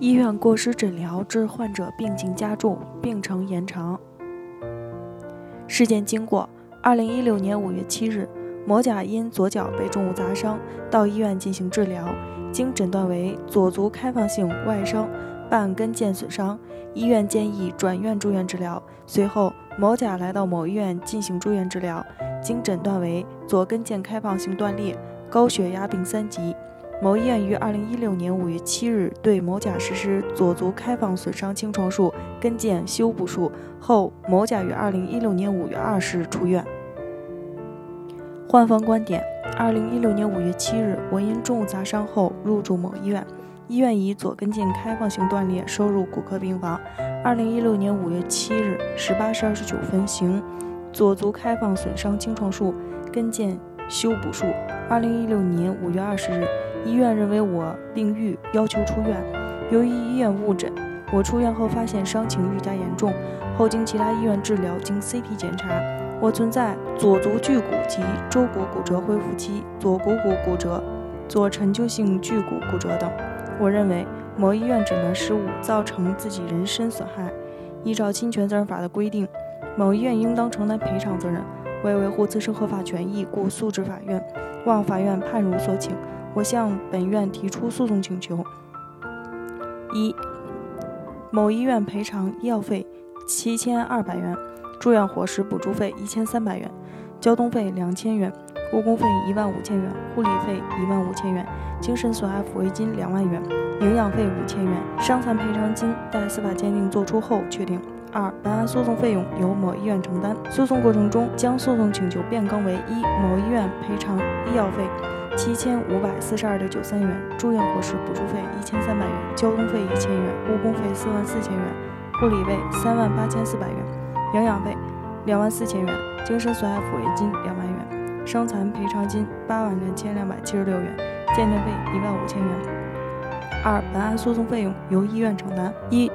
医院过失诊疗致患者病情加重、病程延长。事件经过：二零一六年五月七日，某甲因左脚被重物砸伤，到医院进行治疗，经诊断为左足开放性外伤半跟腱损伤，医院建议转院住院治疗。随后，某甲来到某医院进行住院治疗，经诊断为左跟腱开放性断裂、高血压病三级。某医院于二零一六年五月七日对某甲实施左足开放损伤清创术、跟腱修补术后，某甲于二零一六年五月二十日出院。患方观点：二零一六年五月七日，我因重物砸伤后入住某医院，医院以左跟腱开放性断裂收入骨科病房。二零一六年五月七日十八时二十九分行左足开放损伤清创术、跟腱修补术。二零一六年五月二十日。医院认为我病愈，要求出院。由于医院误诊，我出院后发现伤情愈加严重。后经其他医院治疗，经 CT 检查，我存在左足距骨及舟骨骨折恢复期、左股骨骨折、左陈旧性距骨骨折等。我认为某医院诊断失误，造成自己人身损害。依照侵权责任法的规定，某医院应当承担赔偿责任。为维护自身合法权益，故诉至法院，望法院判如所请。我向本院提出诉讼请求：一、某医院赔偿医药费七千二百元，住院伙食补助费一千三百元，交通费两千元，误工费一万五千元，护理费一万五千元，精神损害抚慰金两万元，营养费五千元，伤残赔偿金待司法鉴定作出后确定。二、本案诉讼费用由某医院承担。诉讼过程中，将诉讼请求变更为：一、某医院赔偿医药费。七千五百四十二点九三元，住院伙食补助费一千三百元，交通费一千元，误工费四万四千元，护理费三万八千四百元，营养费两万四千元，精神损害抚慰金两万元，伤残赔偿金八万两千两百七十六元，鉴定费一万五千元。二、本案诉讼费用由医院承担。一、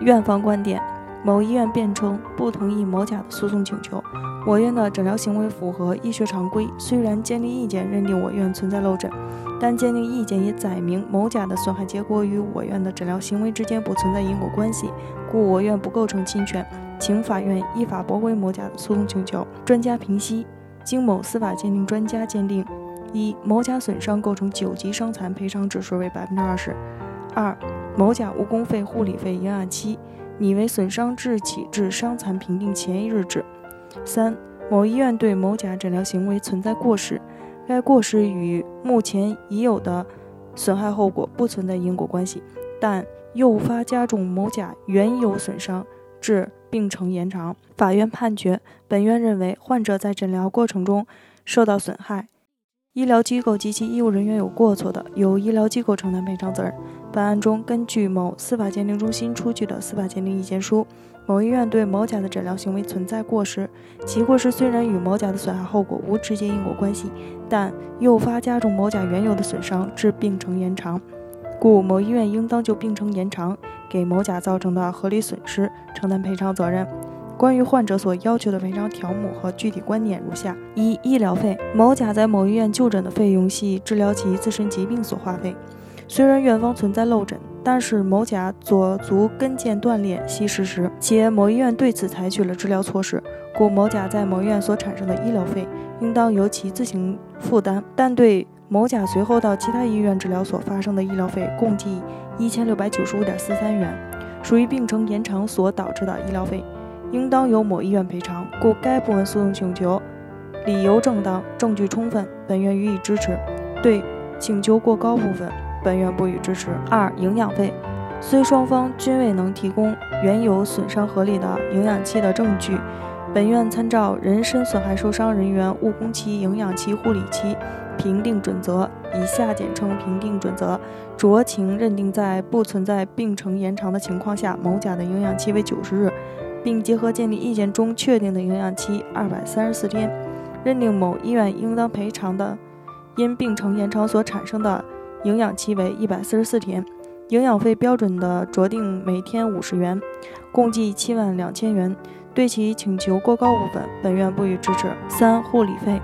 院方观点：某医院辩称不同意某甲的诉讼请求。我院的诊疗行为符合医学常规，虽然鉴定意见认定我院存在漏诊，但鉴定意见也载明某甲的损害结果与我院的诊疗行为之间不存在因果关系，故我院不构成侵权，请法院依法驳回某甲的诉讼请求。专家评析：经某司法鉴定专家鉴定，一、某甲损伤构成九级伤残，赔偿指数为百分之二十；二、某甲误工费、护理费、营养期拟为损伤日起至伤残评定前一日止。三、某医院对某甲诊疗行为存在过失，该过失与目前已有的损害后果不存在因果关系，但诱发加重某甲原有损伤，致病程延长。法院判决，本院认为患者在诊疗过程中受到损害，医疗机构及其医务人员有过错的，由医疗机构承担赔偿责任。本案中，根据某司法鉴定中心出具的司法鉴定意见书。某医院对某甲的诊疗行为存在过失，其过失虽然与某甲的损害后果无直接因果关系，但诱发加重某甲原有的损伤，致病程延长，故某医院应当就病程延长给某甲造成的合理损失承担赔偿责任。关于患者所要求的赔偿条目和具体观点如下：一、医疗费，某甲在某医院就诊的费用系治疗其自身疾病所花费，虽然院方存在漏诊。但是某甲左足跟腱断裂系事实，且某医院对此采取了治疗措施，故某甲在某医院所产生的医疗费应当由其自行负担。但对某甲随后到其他医院治疗所发生的医疗费共计一千六百九十五点四三元，属于病程延长所导致的医疗费，应当由某医院赔偿。故该部分诉讼请求理由正当，证据充分，本院予以支持。对请求过高部分。本院不予支持。二、营养费，虽双方均未能提供原有损伤合理的营养期的证据，本院参照人身损害受伤人员误工期、营养期、护理期评定准则（以下简称评定准则），酌情认定，在不存在病程延长的情况下，某甲的营养期为九十日，并结合鉴定意见中确定的营养期二百三十四天，认定某医院应当赔偿的因病程延长所产生的。营养期为一百四十四天，营养费标准的酌定每天五十元，共计七万两千元。对其请求过高部分，本院不予支持。三、护理费，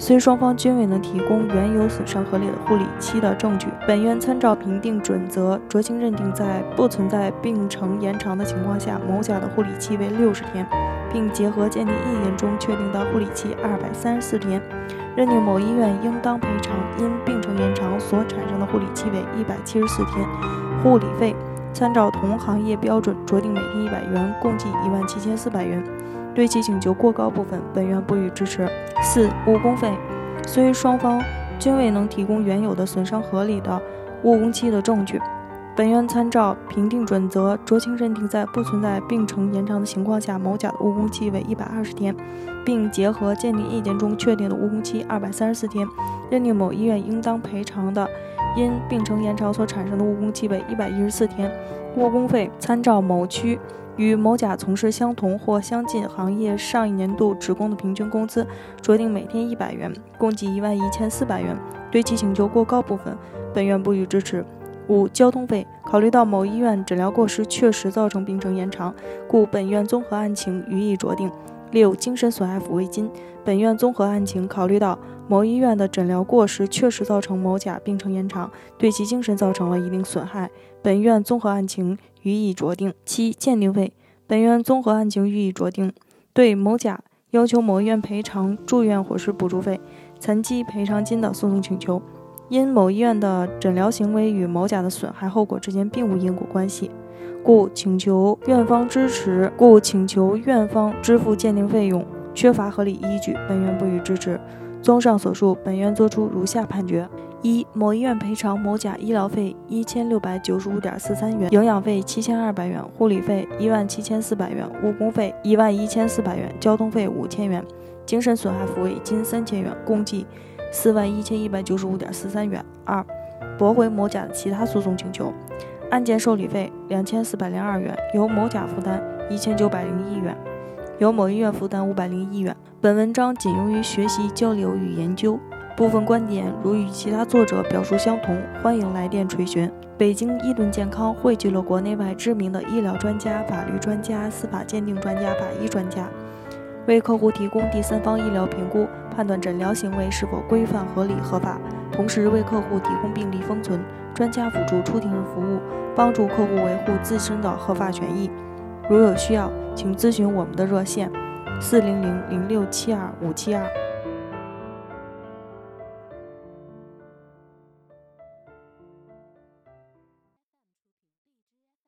虽双方均未能提供原有损伤合理的护理期的证据，本院参照评定准则，酌情认定在不存在病程延长的情况下，某甲的护理期为六十天，并结合鉴定意见中确定的护理期二百三十四天，认定某医院应当赔偿因病程延长所产生的护理期为一百七十四天，护理费参照同行业标准酌定每天一百元，共计一万七千四百元。对其请求过高部分，本院不予支持。四、误工费，虽双方均未能提供原有的损伤合理的误工期的证据，本院参照评定准则，酌情认定在不存在病程延长的情况下，某甲的误工期为一百二十天，并结合鉴定意见中确定的误工期二百三十四天，认定某医院应当赔偿的因病程延长所产生的误工期为一百一十四天。误工费参照某区。与某甲从事相同或相近行业上一年度职工的平均工资，酌定每天一百元，共计一万一千四百元。对其请求过高部分，本院不予支持。五、交通费，考虑到某医院诊疗过失确实造成病程延长，故本院综合案情予以酌定。六、精神损害抚慰金，本院综合案情考虑到某医院的诊疗过失确实造成某甲病程延长，对其精神造成了一定损害，本院综合案情。予以酌定。七、鉴定费，本院综合案情予以酌定。对某甲要求某医院赔偿住院伙食补助费、残疾赔偿金的诉讼请求，因某医院的诊疗行为与某甲的损害后果之间并无因果关系，故请求院方支持，故请求院方支付鉴定费用，缺乏合理依据，本院不予支持。综上所述，本院作出如下判决。一、某医院赔偿某甲医疗费一千六百九十五点四三元，营养费七千二百元，护理费一万七千四百元，误工费一万一千四百元，交通费五千元，精神损害抚慰金三千元，共计四万一千一百九十五点四三元。二、驳回某甲的其他诉讼请求，案件受理费两千四百零二元，由某甲负担一千九百零一元，由某医院负担五百零一元。本文章仅用于学习交流与研究。部分观点如与其他作者表述相同，欢迎来电垂询。北京医盾健康汇聚了国内外知名的医疗专家、法律专家、司法鉴定专家、法医专家，为客户提供第三方医疗评估，判断诊疗行为是否规范、合理、合法，同时为客户提供病历封存、专家辅助出庭服务，帮助客户维护自身的合法权益。如有需要，请咨询我们的热线：四零零零六七二五七二。